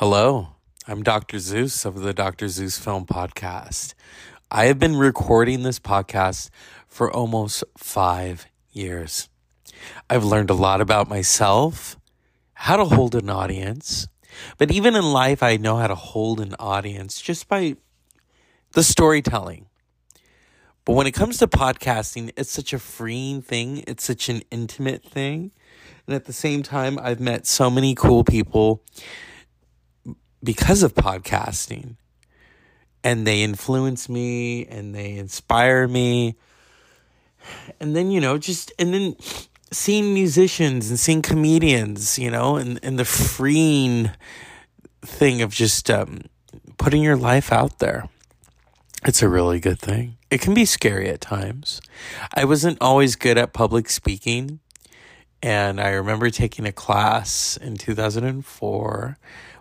Hello, I'm Dr. Zeus of the Dr. Zeus Film Podcast. I have been recording this podcast for almost five years. I've learned a lot about myself, how to hold an audience, but even in life, I know how to hold an audience just by the storytelling. But when it comes to podcasting, it's such a freeing thing, it's such an intimate thing. And at the same time, I've met so many cool people because of podcasting. And they influence me and they inspire me. And then, you know, just, and then seeing musicians and seeing comedians, you know, and, and the freeing thing of just um, putting your life out there. It's a really good thing. It can be scary at times. I wasn't always good at public speaking. And I remember taking a class in 2004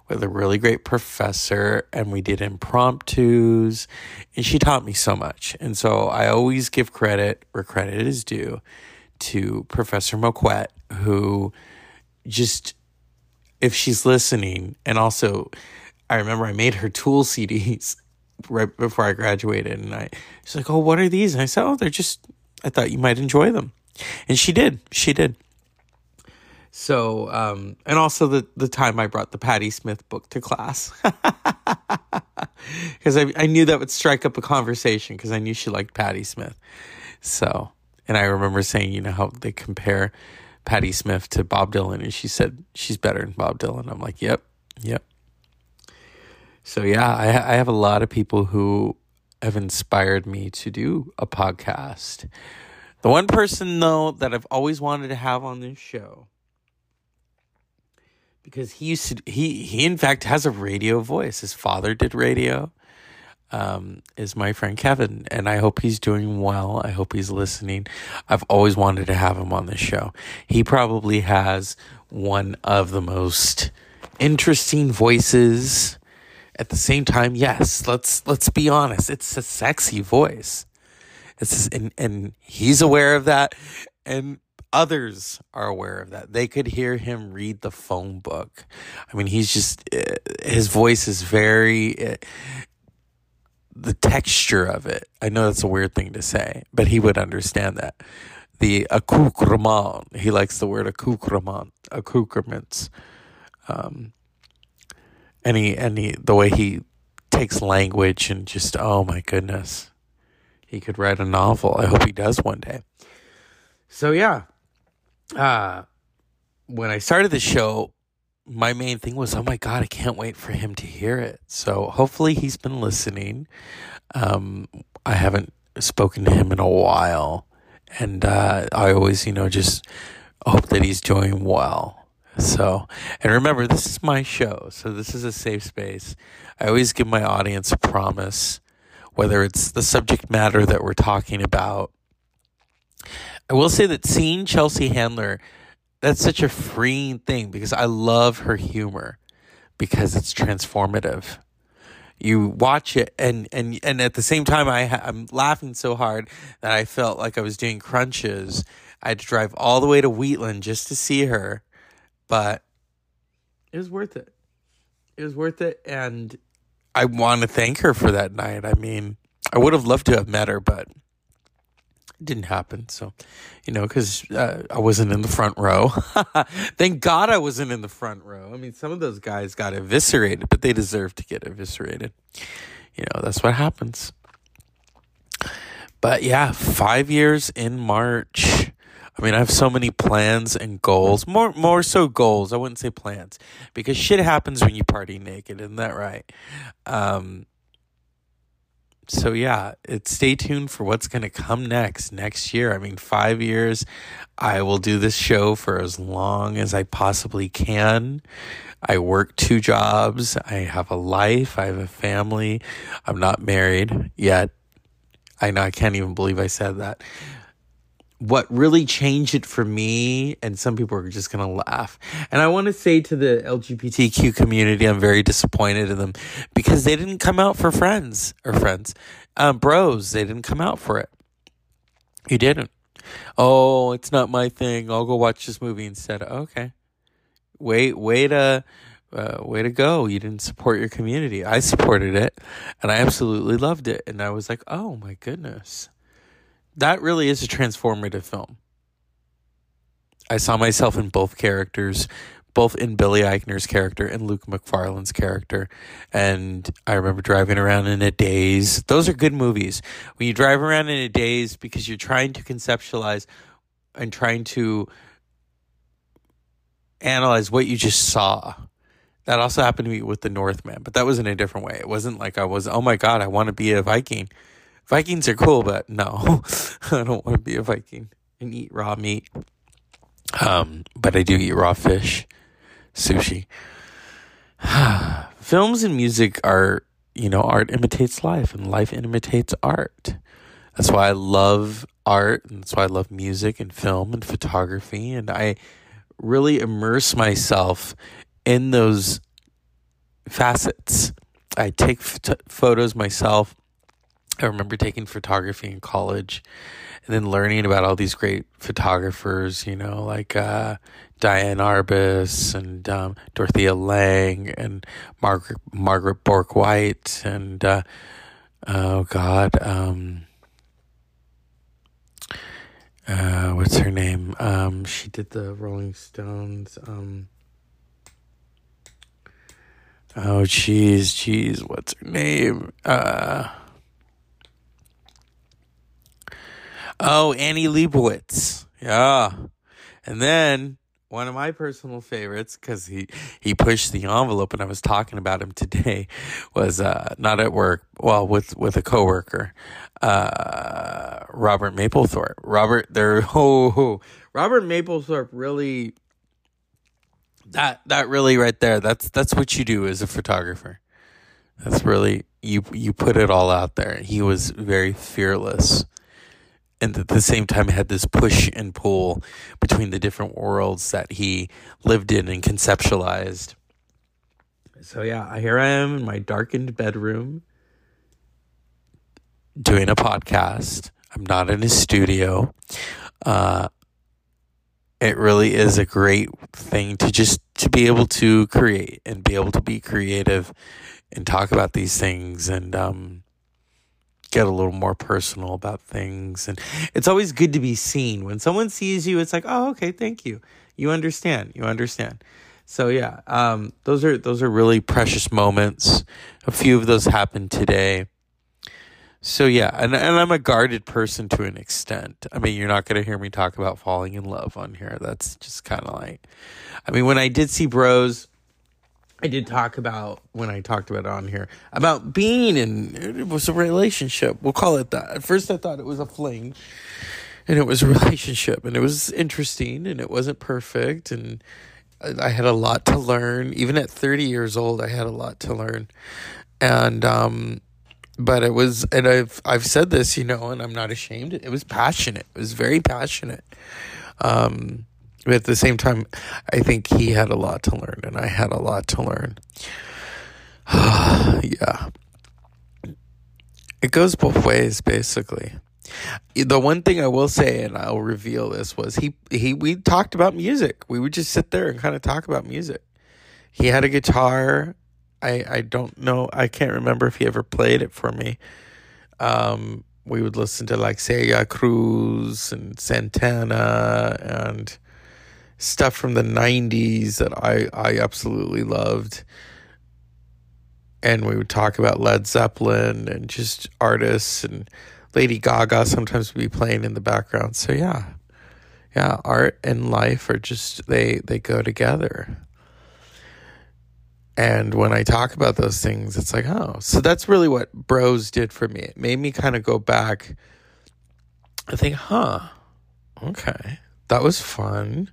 with a really great professor and we did impromptus and she taught me so much. And so I always give credit where credit is due to Professor Moquette, who just, if she's listening, and also I remember I made her tool CDs right before I graduated and I, she's like, oh, what are these? And I said, oh, they're just, I thought you might enjoy them. And she did. She did. So, um, and also the, the time I brought the Patti Smith book to class. Because I, I knew that would strike up a conversation because I knew she liked Patti Smith. So, and I remember saying, you know, how they compare Patti Smith to Bob Dylan. And she said, she's better than Bob Dylan. I'm like, yep, yep. So, yeah, I, I have a lot of people who have inspired me to do a podcast. The one person, though, that I've always wanted to have on this show because he used to he he in fact has a radio voice. His father did radio. Um, is my friend Kevin, and I hope he's doing well. I hope he's listening. I've always wanted to have him on this show. He probably has one of the most interesting voices. At the same time, yes, let's let's be honest, it's a sexy voice. It's and and he's aware of that, and others are aware of that. They could hear him read the phone book. I mean, he's just, uh, his voice is very, uh, the texture of it. I know that's a weird thing to say, but he would understand that. The accoutrement, he likes the word accoutrement, accoutrements. Um, and he, and he, the way he takes language and just, oh my goodness, he could write a novel. I hope he does one day. So yeah, uh, when I started the show, my main thing was, oh my God, I can't wait for him to hear it. So hopefully he's been listening. Um, I haven't spoken to him in a while. And uh, I always, you know, just hope that he's doing well. So, and remember, this is my show. So this is a safe space. I always give my audience a promise, whether it's the subject matter that we're talking about I will say that seeing Chelsea Handler, that's such a freeing thing because I love her humor because it's transformative. You watch it and and and at the same time I I'm laughing so hard that I felt like I was doing crunches. I had to drive all the way to Wheatland just to see her, but it was worth it. It was worth it and I want to thank her for that night. I mean, I would have loved to have met her, but didn't happen. So, you know, because uh, I wasn't in the front row. Thank God I wasn't in the front row. I mean, some of those guys got eviscerated, but they deserve to get eviscerated. You know, that's what happens. But yeah, five years in March. I mean, I have so many plans and goals. More, more so goals. I wouldn't say plans because shit happens when you party naked. Isn't that right? Um, so yeah, it, stay tuned for what's going to come next next year. I mean, five years. I will do this show for as long as I possibly can. I work two jobs. I have a life. I have a family. I'm not married yet. I know I can't even believe I said that what really changed it for me, and some people are just gonna laugh. And I want to say to the LGBTQ community, I'm very disappointed in them because they didn't come out for friends or friends, um, bros. They didn't come out for it. You didn't. Oh, it's not my thing. I'll go watch this movie instead. Okay. Wait, wait a uh, way to go. You didn't support your community. I supported it and I absolutely loved it. And I was like, oh my goodness. That really is a transformative film. I saw myself in both characters, both in Billy Eichner's character and Luke Macfarlane's character. And I remember driving around in a daze. Those are good movies. When you drive around in a daze because you're trying to conceptualize and trying to analyze what you just saw that also happened to me with the Northman, but that was in a different way. It wasn't like I was, oh my God, I want to be a Viking. Vikings are cool, but no, I don't want to be a Viking and eat raw meat. Um, but I do eat raw fish, sushi. Films and music are, you know, art imitates life and life imitates art. That's why I love art and that's why I love music and film and photography. And I really immerse myself in those facets. I take photos myself. I remember taking photography in college and then learning about all these great photographers, you know, like uh, Diane Arbus and um, Dorothea Lange and Margaret, Margaret Bourke-White and, uh, oh God, um, uh, what's her name? Um, she did the Rolling Stones. Um, Oh, jeez, jeez, what's her name? Uh, oh, Annie Leibovitz. Yeah. And then one of my personal favorites, because he, he pushed the envelope and I was talking about him today, was uh, not at work, well, with, with a coworker, uh, Robert Mapplethorpe. Robert, there, oh, oh, Robert Mapplethorpe really that that really right there that's that's what you do as a photographer that's really you you put it all out there he was very fearless and at the same time had this push and pull between the different worlds that he lived in and conceptualized. So yeah here i am in my darkened bedroom. Doing a podcast. I'm not in a studio. Uh, it really is a great thing to just to be able to create and be able to be creative and talk about these things and um, get a little more personal about things. And it's always good to be seen. When someone sees you it's like oh okay thank you. You understand. You understand. So yeah um, those are those are really precious moments. A few of those happened today. So yeah, and and I'm a guarded person to an extent. I mean, you're not going to hear me talk about falling in love on here. That's just kind of like I mean, when I did see Bros, I did talk about when I talked about it on here about being in it was a relationship. We'll call it that. At first I thought it was a fling and it was a relationship and it was interesting and it wasn't perfect and I had a lot to learn. Even at 30 years old, I had a lot to learn. And um but it was and I've I've said this, you know, and I'm not ashamed. It was passionate. It was very passionate. Um but at the same time, I think he had a lot to learn and I had a lot to learn. yeah. It goes both ways basically. The one thing I will say and I'll reveal this was he he we talked about music. We would just sit there and kind of talk about music. He had a guitar I I don't know. I can't remember if he ever played it for me. Um, we would listen to like Celia Cruz and Santana and stuff from the 90s that I, I absolutely loved. And we would talk about Led Zeppelin and just artists and Lady Gaga sometimes would be playing in the background. So yeah. Yeah, art and life are just they they go together. And when I talk about those things, it's like, oh, so that's really what bros did for me. It made me kind of go back. I think, huh, okay, that was fun.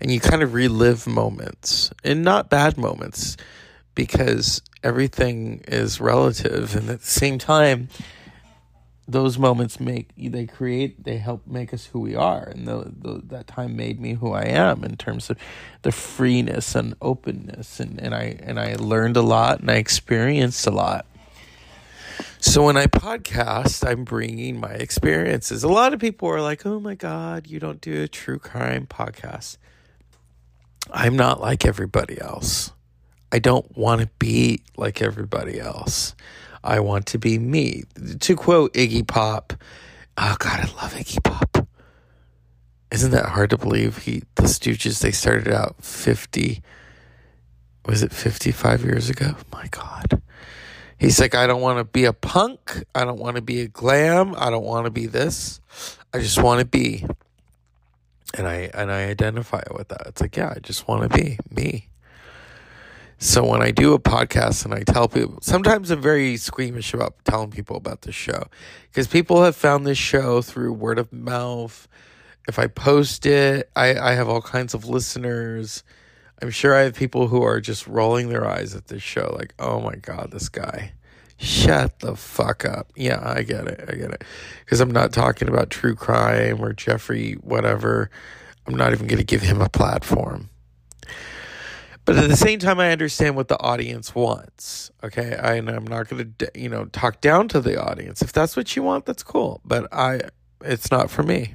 And you kind of relive moments and not bad moments because everything is relative. And at the same time, those moments make they create they help make us who we are and the, the, that time made me who i am in terms of the freeness and openness and, and i and i learned a lot and i experienced a lot so when i podcast i'm bringing my experiences a lot of people are like oh my god you don't do a true crime podcast i'm not like everybody else I don't want to be like everybody else. I want to be me. To quote Iggy Pop, oh God, I love Iggy Pop. Isn't that hard to believe? He, the Stooges, they started out 50, was it 55 years ago? My God. He's like, I don't want to be a punk. I don't want to be a glam. I don't want to be this. I just want to be. And I and I identify with that. It's like, yeah, I just want to be me. So when I do a podcast and I tell people, sometimes I'm very squeamish about telling people about the show because people have found this show through word of mouth. If I post it, I, I have all kinds of listeners. I'm sure I have people who are just rolling their eyes at this show, like, oh my God, this guy. Shut the fuck up. Yeah, I get it. I get it. Because I'm not talking about true crime or Jeffrey, whatever. I'm not even going to give him a platform. But at the same time, I understand what the audience wants. Okay, I, and I'm not going to, you know, talk down to the audience. If that's what you want, that's cool. But I, it's not for me.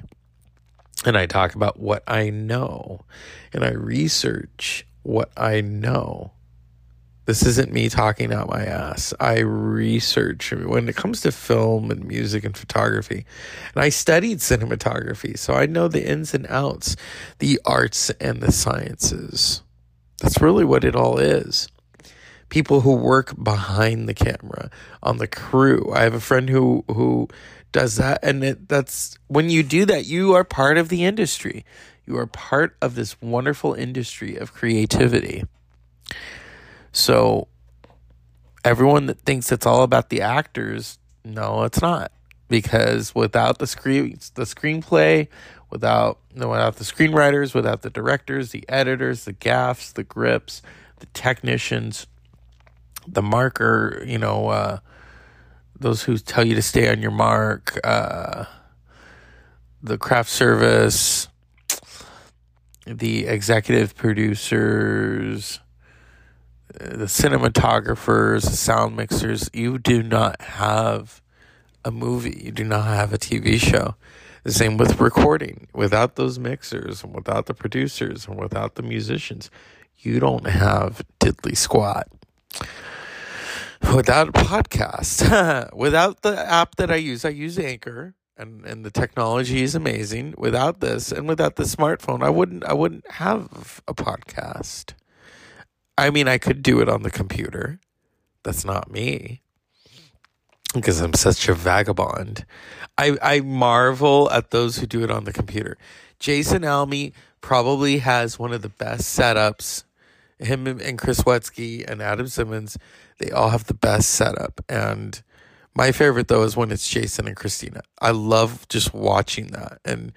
And I talk about what I know, and I research what I know. This isn't me talking out my ass. I research when it comes to film and music and photography. And I studied cinematography, so I know the ins and outs, the arts and the sciences. That's really what it all is. People who work behind the camera on the crew. I have a friend who who does that, and it, that's when you do that, you are part of the industry. You are part of this wonderful industry of creativity. So, everyone that thinks it's all about the actors, no, it's not. Because without the screen, the screenplay, without without the screenwriters, without the directors, the editors, the gaffs, the grips, the technicians, the marker, you know, uh, those who tell you to stay on your mark, uh, the craft service, the executive producers, the cinematographers, the sound mixers, you do not have a movie. You do not have a TV show. The same with recording. Without those mixers and without the producers and without the musicians, you don't have diddly squat. Without a podcast, without the app that I use, I use Anchor and, and the technology is amazing. Without this and without the smartphone, I wouldn't I wouldn't have a podcast. I mean, I could do it on the computer. That's not me because I'm such a vagabond. I, I marvel at those who do it on the computer. Jason Alme probably has one of the best setups. Him and Chris Wetsky and Adam Simmons, they all have the best setup. And my favorite though is when it's Jason and Christina. I love just watching that and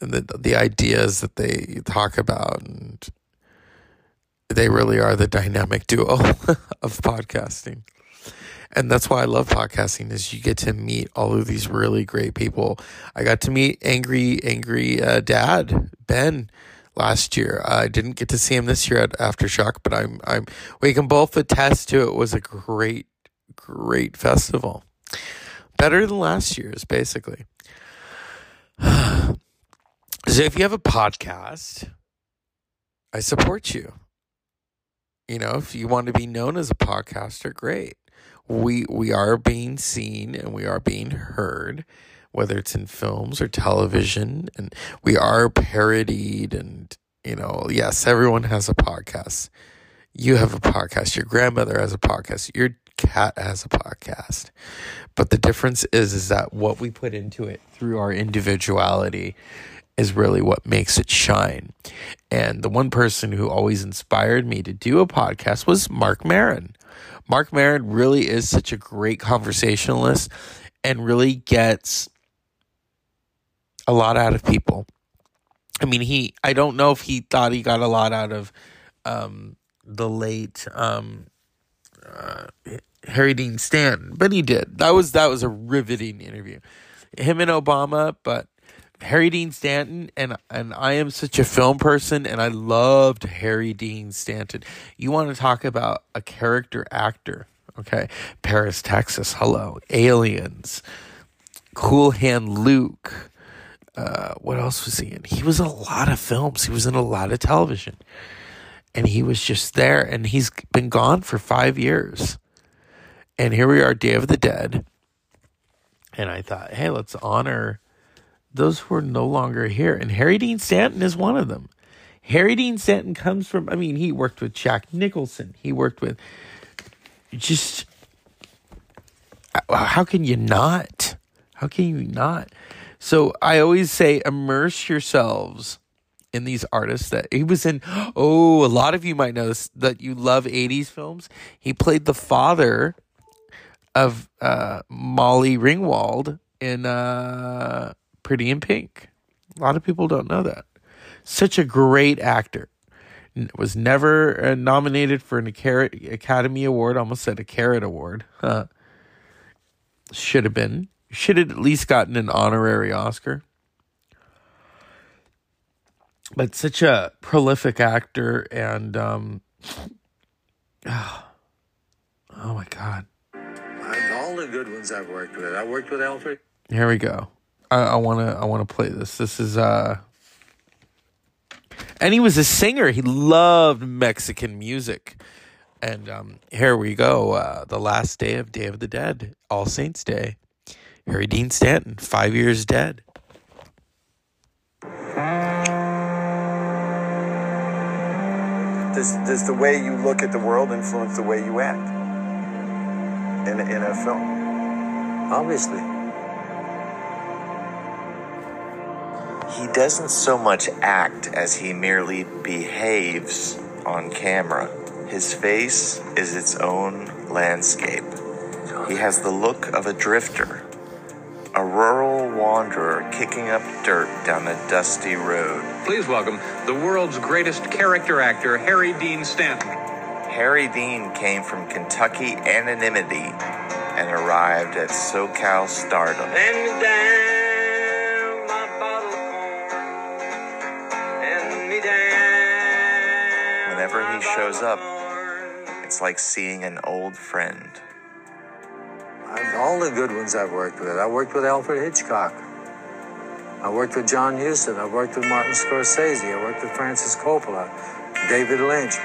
and the the ideas that they talk about and they really are the dynamic duo of podcasting and that's why I love podcasting is you get to meet all of these really great people. I got to meet angry angry uh, dad Ben last year. I didn't get to see him this year at Aftershock, but I'm I'm we can both attest to it was a great great festival. Better than last year's basically. so if you have a podcast, I support you. You know, if you want to be known as a podcaster, great. We we are being seen and we are being heard whether it's in films or television and we are parodied and you know yes everyone has a podcast. You have a podcast. Your grandmother has a podcast. Your cat has a podcast. But the difference is is that what we put into it through our individuality is really what makes it shine and the one person who always inspired me to do a podcast was Marc Maron Marc Maron really is such a great conversationalist and really gets a lot out of people. I mean, he, I don't know if he thought he got a lot out of um, the late um, uh, Harry Dean Stanton, but he did. That was that was a riveting interview. Him and Obama, but Harry Dean Stanton and and I am such a film person and I loved Harry Dean Stanton. You want to talk about a character actor, okay? Paris, Texas, hello. Aliens. Cool Hand Luke. Uh, what else was he in? He was in a lot of films. He was in a lot of television. and he was just there and he's been gone for 5 years. And here we are Day of the Dead. And I thought, "Hey, let's honor those who are no longer here." And Harry Dean Stanton is one of them. Harry Dean Stanton comes from I mean, he worked with Jack Nicholson. He worked with just how can you not? How can you not? So I always say immerse yourselves in these artists that he was in. Oh, a lot of you might know this, that you love 80s films. He played the father of uh, Molly Ringwald in uh, Pretty in Pink. A lot of people don't know that. Such a great actor. Was never uh, nominated for an Academy Award. Almost said a Carrot Award. Should have been. Should have at least gotten an honorary Oscar. But such a prolific actor and um, oh, oh my god. All the good ones I've worked with. I worked with Alfred. Here we go. I, I wanna I wanna play this. This is uh and he was a singer. He loved Mexican music. And um, here we go. Uh, the last day of Day of the Dead, All Saints Day. Harry Dean Stanton, five years dead. Does, does the way you look at the world influence the way you act in, in a film? Obviously. He doesn't so much act as he merely behaves on camera. His face is its own landscape. He has the look of a drifter, a rural wanderer kicking up dirt down a dusty road. Please welcome the world's greatest character actor, Harry Dean Stanton. Harry Dean came from Kentucky anonymity and arrived at SoCal stardom. Shows up, it's like seeing an old friend. All the good ones I've worked with. I worked with Alfred Hitchcock. I worked with John Huston. I worked with Martin Scorsese. I worked with Francis Coppola, David Lynch. Is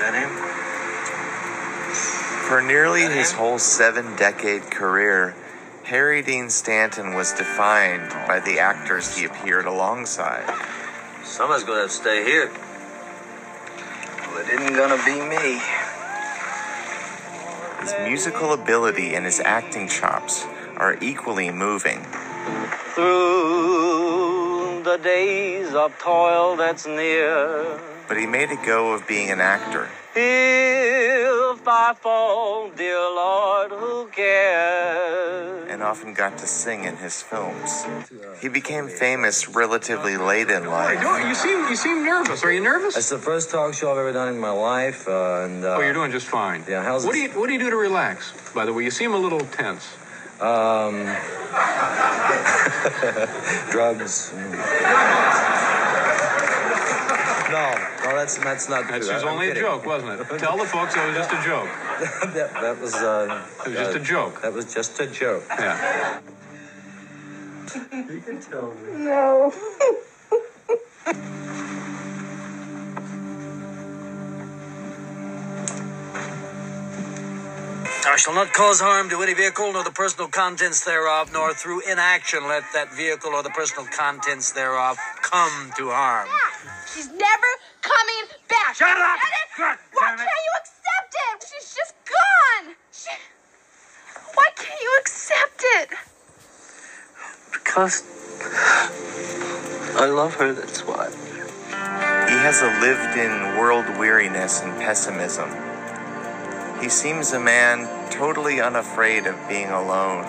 that him? For nearly his whole seven decade career, Harry Dean Stanton was defined by the actors he appeared alongside. Someone's gonna have to stay here. Well, it isn't gonna be me. His musical ability and his acting chops are equally moving. Through the days of toil that's near. But he made a go of being an actor. If I fall, dear Lord, who cares? and often got to sing in his films. He became famous relatively late in life. You seem you seem nervous. Are you nervous? It's the first talk show I've ever done in my life, uh, and uh, Oh, you're doing just fine. Yeah, how's what do you what do you do to relax? By the way, you seem a little tense. um, drugs. no, no, that's that's not That true. was I'm only a kidding. joke, wasn't it? Tell the folks it was just a joke. that, that was uh, It was just a joke. That was just a joke. Yeah. You can tell me. No. I shall not cause harm to any vehicle nor the personal contents thereof, nor through inaction let that vehicle or the personal contents thereof come to harm. She's never coming back. Shut up! Get? God Why damn can't you accept it? She's just gone. She... Why can't you accept it? Because I love her. That's why. He has a lived in world weariness and pessimism. He seems a man totally unafraid of being alone,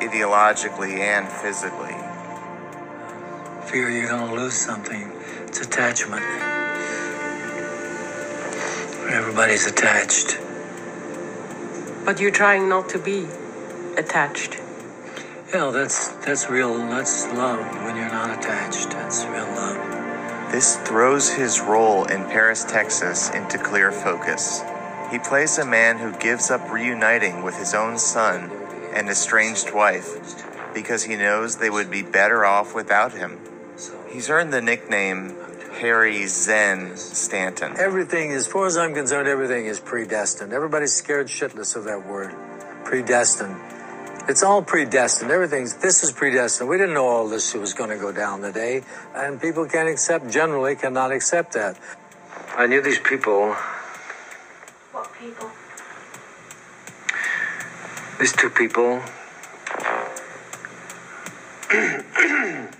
ideologically and physically. Fear you're gonna lose something. It's attachment. Everybody's attached. But you're trying not to be attached. Yeah, that's that's real. That's love when you're not attached. That's real love. This throws his role in Paris, Texas into clear focus. He plays a man who gives up reuniting with his own son and estranged wife because he knows they would be better off without him. He's earned the nickname Harry Zen Stanton. Everything, as far as I'm concerned, everything is predestined. Everybody's scared shitless of that word. Predestined. It's all predestined. Everything's, this is predestined. We didn't know all this was going to go down today. And people can't accept, generally cannot accept that. I knew these people, What people? these two people.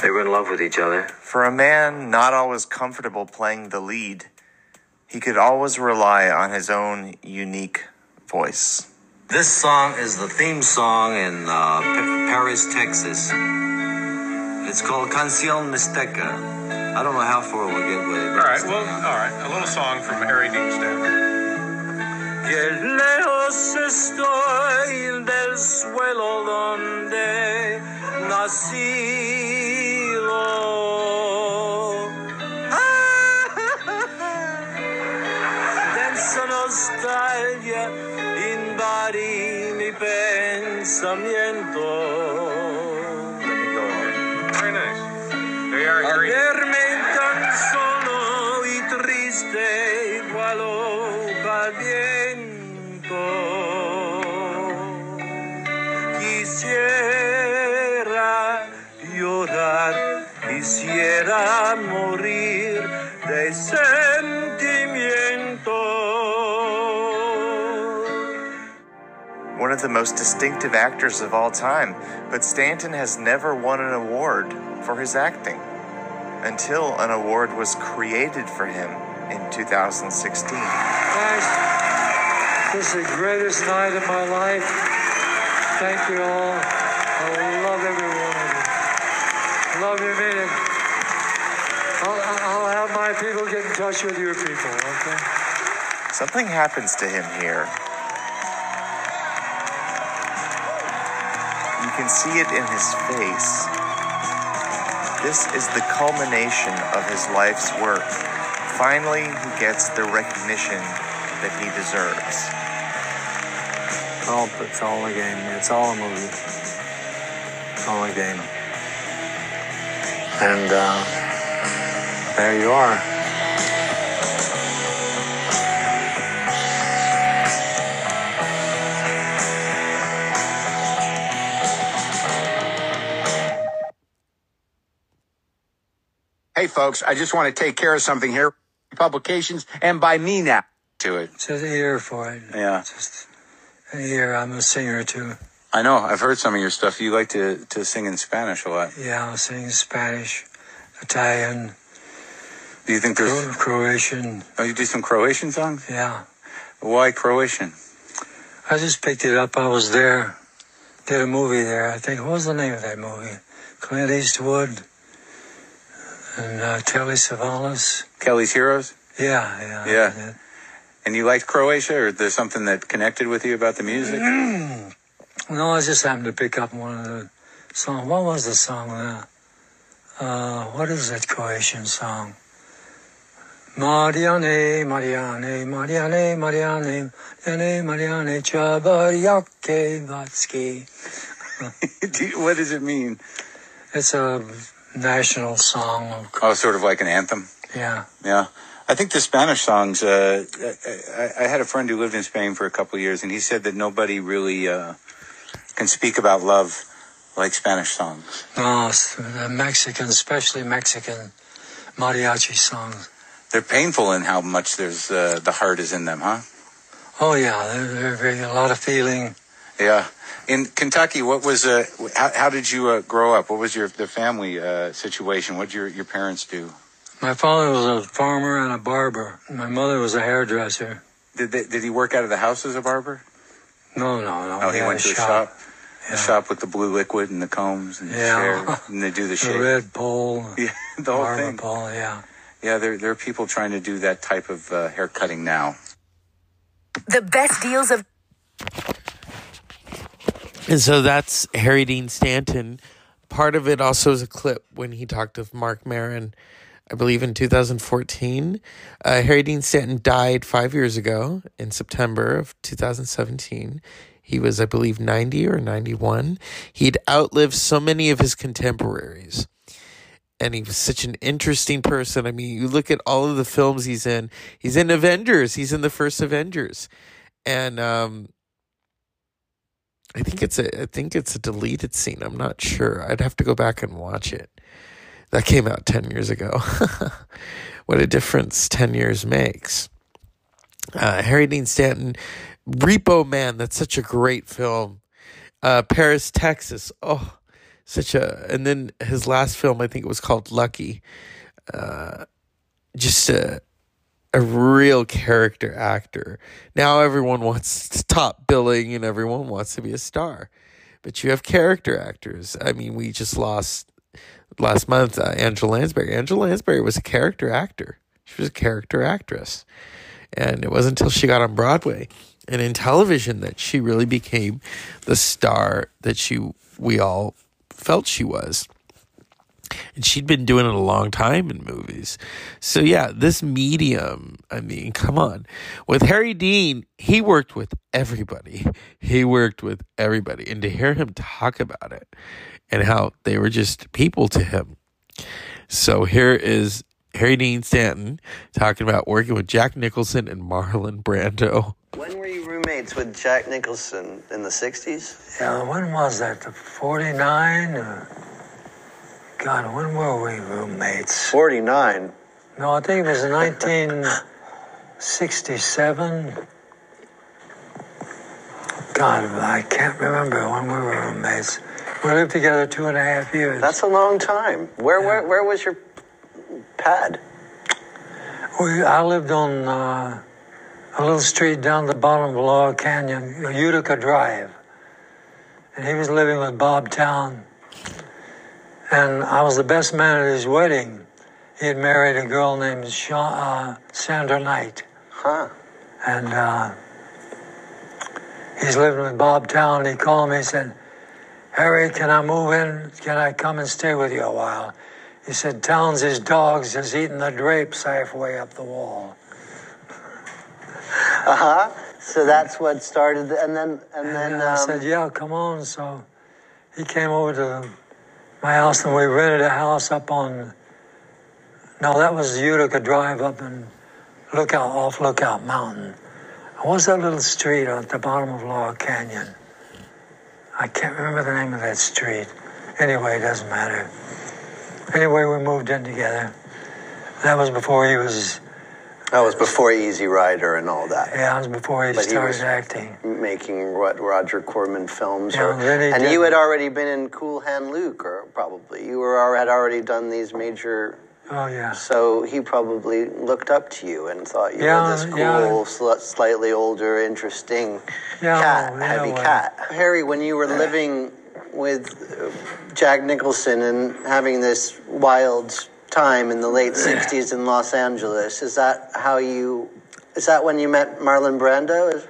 they were in love with each other. For a man not always comfortable playing the lead, he could always rely on his own unique voice. This song is the theme song in uh, Pa- Paris, Texas. It's called Canción Mixteca. I don't know how far we'll get with it. All right, well, all right. A little song from Harry Dean Stanton. Que lejos estoy del suelo donde nacido. Are, Al verme tan solo y triste igual al viento. Quisiera llorar quisiera morir de sentimiento One of the most distinctive actors of all time, but Stanton has never won an award for his acting until an award was created for him in 2016. Guys, this is the greatest night of my life. Thank you all. I love every one of you. Love you, mean it. I'll, I'll have my people get in touch with your people, okay? Something happens to him here. Can see it in his face. This is the culmination of his life's work. Finally, he gets the recognition that he deserves. Oh, it's all a game. It's all a movie. It's all a game. And uh, there you are. Hey, folks, I just want to take care of something here. Publications, and by me now to it. Just a ear for it. Yeah. Just ear. I'm a singer too. I know. I've heard some of your stuff. You like to, to sing in Spanish a lot. Yeah, I sing Spanish, Italian, Do you think there's. Croatian. Oh, you do some Croatian songs? Yeah. Why Croatian? I just picked it up. I was there. Did a movie there. I think. What was the name of that movie? Clint Eastwood and uh, Telly Savalas. Kelly's Heroes? Yeah, yeah. Yeah. And you liked Croatia, or there's something that connected with you about the music? No, I just happened to pick up one of the songs. What was the song? Uh, uh, what is that Croatian song? Mariane, Mariane, Mariane, Mariane, Mariane, Mariane, Chabarjake, Vatski. Do you- what does it mean? It's a national song. Of, Oh, sort of like an anthem. yeah. Yeah. I think the Spanish songs, uh, I, I- had a friend who lived in Spain for a couple of years, and he said that nobody really uh, can speak about love like Spanish songs. No, the Mexican, especially Mexican mariachi songs. They're painful in how much there's uh, the heart is in them, huh? Oh yeah, very, a lot of feeling. Yeah. In Kentucky, what was uh, how, how did you uh, grow up? What was your the family uh, situation? What did your your parents do? My father was a farmer and a barber. My mother was a hairdresser. Did they, did he work out of the house as a barber? No, no, no. Oh, he had went to a shop. Yeah. The shop with the blue liquid and the combs and the Yeah. hair, and they do the The shave. red pole, Yeah, the whole barber thing. pole, yeah. Yeah, there there are people trying to do that type of uh, hair cutting now. The best deals of And so that's Harry Dean Stanton. Part of it also is a clip when he talked of Marc Maron, I believe in 2014. Uh, Harry Dean Stanton died five years ago in September of 2017. He was, I believe, 90 or 91. He'd outlived so many of his contemporaries. And he was such an interesting person. I mean, you look at all of the films he's in. He's in Avengers. He's in the first Avengers. And um I think it's a I think it's a deleted scene. I'm not sure. I'd have to go back and watch it. That came out 10 years ago. what a difference 10 years makes. Uh, Harry Dean Stanton, Repo Man, that's such a great film. Uh, Paris, Texas, oh, such a. And then his last film, I think it was called Lucky. Uh, just a, a real character actor. Now everyone wants top billing and everyone wants to be a star. But you have character actors. I mean, we just lost last month uh, Angela Lansbury. Angela Lansbury was a character actor. She was a character actress. And it wasn't until she got on Broadway and in television that she really became the star that she we all felt she was. And she'd been doing it a long time in movies. So yeah, this medium, I mean, come on. With Harry Dean, he worked with everybody. He worked with everybody. And to hear him talk about it and how they were just people to him. So here is Harry Dean Stanton talking about working with Jack Nicholson and Marlon Brando. When were you roommates with Jack Nicholson in the 60s? Yeah, when was that? The 49? Or... God, when were we roommates? 49. No, I think it was 1967. God, I can't remember when we were roommates. We lived together two and a half years. That's a long time. Where where, where was your pad? We, I lived on uh, a little street down the bottom of Log Canyon, Utica Drive. And he was living with Bob Towne. And I was the best man at his wedding. He had married a girl named Sha uh, Sandra Knight. Huh. And uh, he's living with Bob Towne. He called me and said, Harry, can I move in? Can I come and stay with you a while? He said, Towne's dogs has eaten the drapes halfway up the wall. Uh huh. So that's what started, and then and, And then I um, said, Yeah, come on. So he came over to my house and we rented a house up on, no, that was Utica Drive up in Lookout, off Lookout Mountain. What was that little street at the bottom of Log Canyon? I can't remember the name of that street. Anyway, it doesn't matter. Anyway, we moved in together. That was before he was, that was before Easy Rider and all that. yeah, it was before he But he started was- acting. Making what Roger Corman films, Yeah, or, he and did- you had already been in Cool Hand Luke, or probably you were had already done these major. Oh, yeah. So he probably looked up to you and thought you Yeah, were this cool, yeah. sli- slightly older, interesting Yeah, oh, cat, heavy cat. Harry, when you were living with Jack Nicholson and having this wild time in the late '60s in Los Angeles, is that how you? Is that when you met Marlon Brando?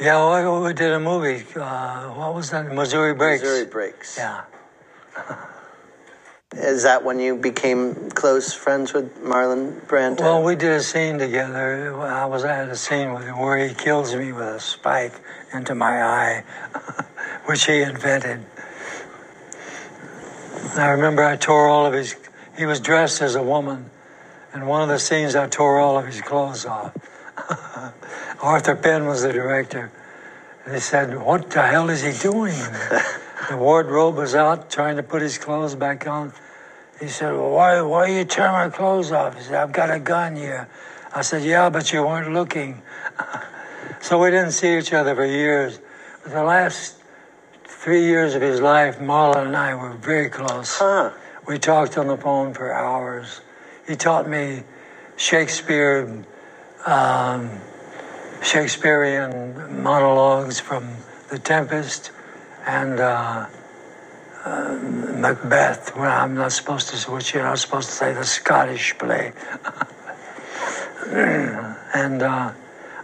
Yeah, we, we did a movie. Uh, what was that? Missouri Breaks. Missouri Breaks. Yeah. Is that when you became close friends with Marlon Brando? Well, we did a scene together. I was at a scene with him where he kills me with a spike into my eye, which he invented. I remember I tore all of his. He was dressed as a woman, and one of the scenes I tore all of his clothes off. Arthur Penn was the director. And he said, "What the hell is he doing?" the wardrobe was out, trying to put his clothes back on. He said, well, why, why you tear my clothes off? He said, I've got a gun here. I said, yeah, but you weren't looking. so we didn't see each other for years. But the last three years of his life, Marlon and I were very close. Huh. We talked on the phone for hours. He taught me Shakespeare, um, Shakespearean monologues from The Tempest and uh, uh, Macbeth. Well, I'm not supposed to, which you're not supposed to say, the Scottish play. and uh,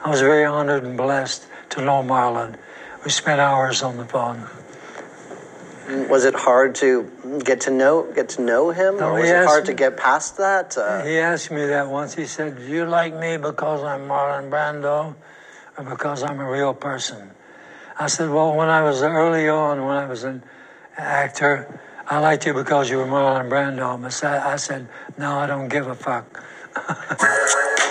I was very honored and blessed to know Marlon. We spent hours on the phone. Was it hard to get to know get to know him, No, or he was it hard me- to get past that? Uh, He asked me that once. He said, Do you like me because I'm Marlon Brando or because I'm a real person? I said, well, when I was early on, when I was an actor, I liked you because you were Marlon Brando. But I said, no, I don't give a fuck.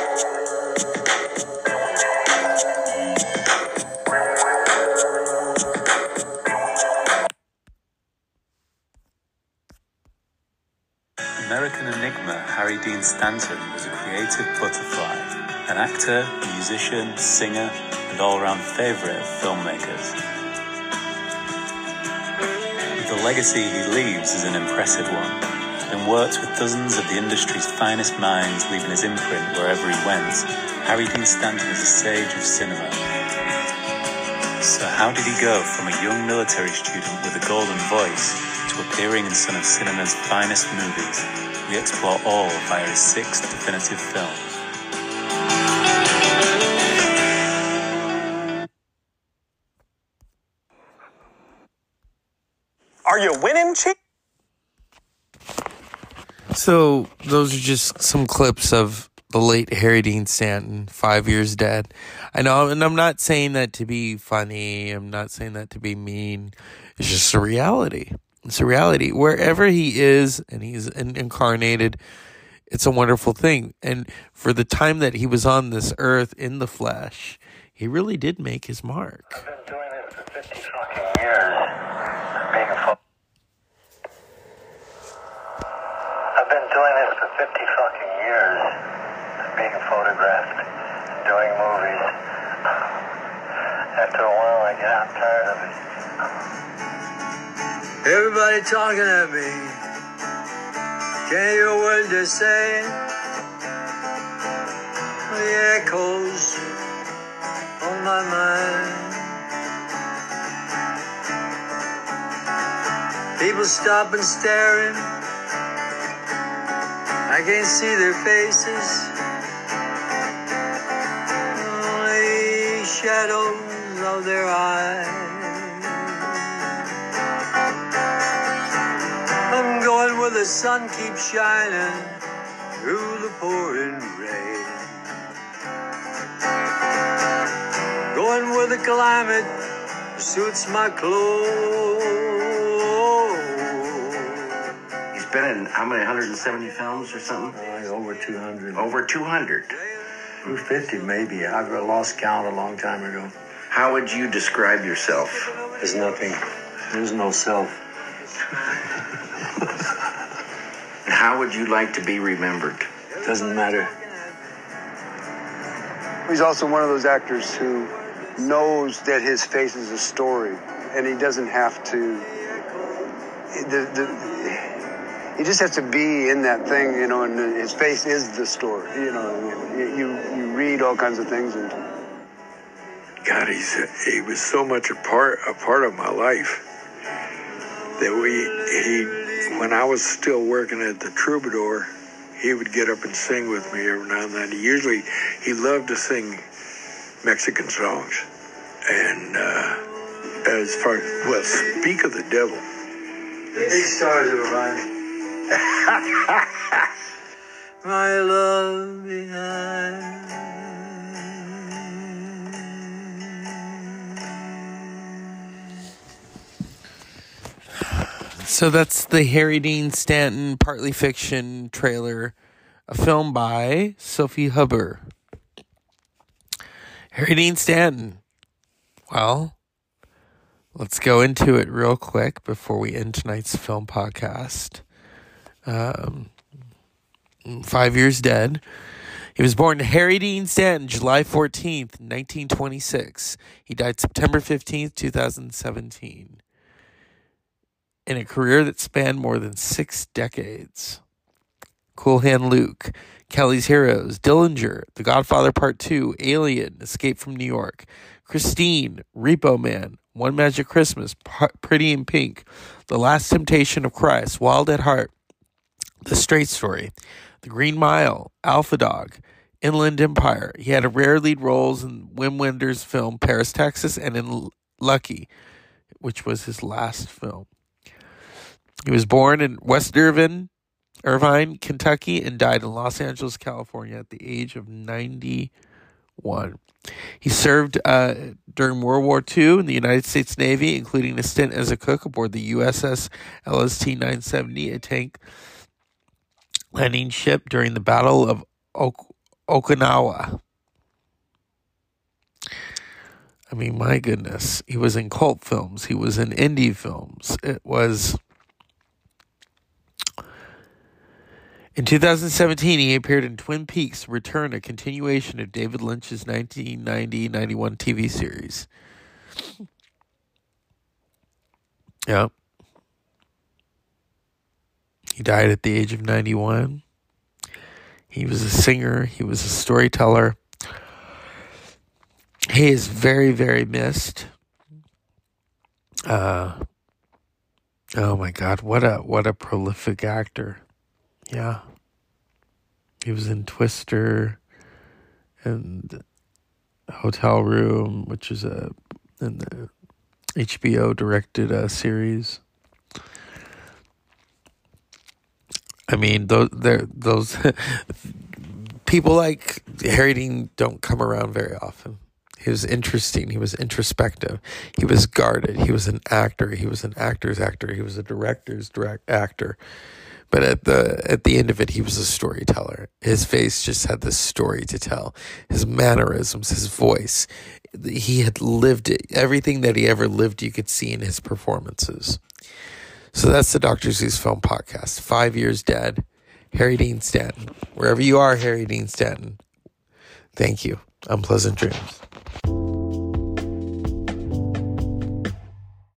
Harry Dean Stanton was a creative butterfly, an actor, musician, singer, and all round favourite of filmmakers. The legacy he leaves is an impressive one. and worked with dozens of the industry's finest minds, leaving his imprint wherever he went, Harry Dean Stanton is a sage of cinema. So, how did he go from a young military student with a golden voice to appearing in some of cinema's finest movies? We explore all via his sixth definitive film. Are you winning, Chief? So those are just some clips of the late Harry Dean Stanton, five years dead. I know, and I'm not saying that to be funny. I'm not saying that to be mean. It's just a reality. It's a reality. Wherever he is and he's incarnated, it's a wonderful thing. And for the time that he was on this earth in the flesh, he really did make his mark. I've been doing it for 50 fucking years. Being I've been doing this for 50 fucking years. Being photographed, doing movies. After a while, I get tired of it. Everybody talking at me. Can't hear a word they're saying. The echoes on my mind. People stop and staring. I can't see their faces. Only shadows of their the sun keeps shining through the pouring rain. Going where the climate suits my clothes. He's been in how many 170 films or something? Uh, over 200. Over 200. 250 maybe. I've lost count a long time ago. How would you describe yourself? As nothing. There's no self. How would you like to be remembered? Doesn't matter. He's also one of those actors who knows that his face is a story, and he doesn't have to. The, the, he just has to be in that thing, you know, and his face is the story. You know, you you read all kinds of things, and God, he's he was so much a part a part of my life that we he when I was still working at the Troubadour, he would get up and sing with me every now and then. He usually he loved to sing Mexican songs, and uh, as far as, well, speak of the devil. The big stars of mine. My love behind. So that's the Harry Dean Stanton partly fiction trailer, a film by Sophie Huber. Harry Dean Stanton. Well, let's go into it real quick before we end tonight's film podcast. Um, five years dead. He was born Harry Dean Stanton, July 14th, 1926. He died September 15th, 2017 in a career that spanned more than six decades. Cool Hand Luke, Kelly's Heroes, Dillinger, The Godfather Part 2, Alien, Escape from New York, Christine, Repo Man, One Magic Christmas, Pretty in Pink, The Last Temptation of Christ, Wild at Heart, The Straight Story, The Green Mile, Alpha Dog, Inland Empire. He had a rare lead roles in Wim Wenders' film Paris, Texas, and in Lucky, which was his last film. He was born in West Irvine, Irvine, Kentucky, and died in Los Angeles, California at the age of 91. He served uh, during World War II in the United States Navy, including a stint as a cook aboard the USS LST 970, a tank landing ship during the Battle of ok- Okinawa. I mean, my goodness, he was in cult films, he was in indie films. It was. In 2017, he appeared in Twin Peaks Return, a continuation of David Lynch's 1990 91 TV series. Yeah. He died at the age of 91. He was a singer, he was a storyteller. He is very, very missed. Uh, oh my God, what a what a prolific actor. Yeah. He was in Twister and Hotel Room, which is a in the HBO directed uh, series. I mean, those those people like Harry Dean don't come around very often. He was interesting. He was introspective. He was guarded. He was an actor. He was an actor's actor. He was a director's direct actor. But at the at the end of it, he was a storyteller. His face just had this story to tell. His mannerisms, his voice. He had lived it. Everything that he ever lived, you could see in his performances. So that's the Dr. Zeus Film Podcast. Five years dead. Harry Dean Stanton. Wherever you are, Harry Dean Stanton. Thank you. Unpleasant dreams.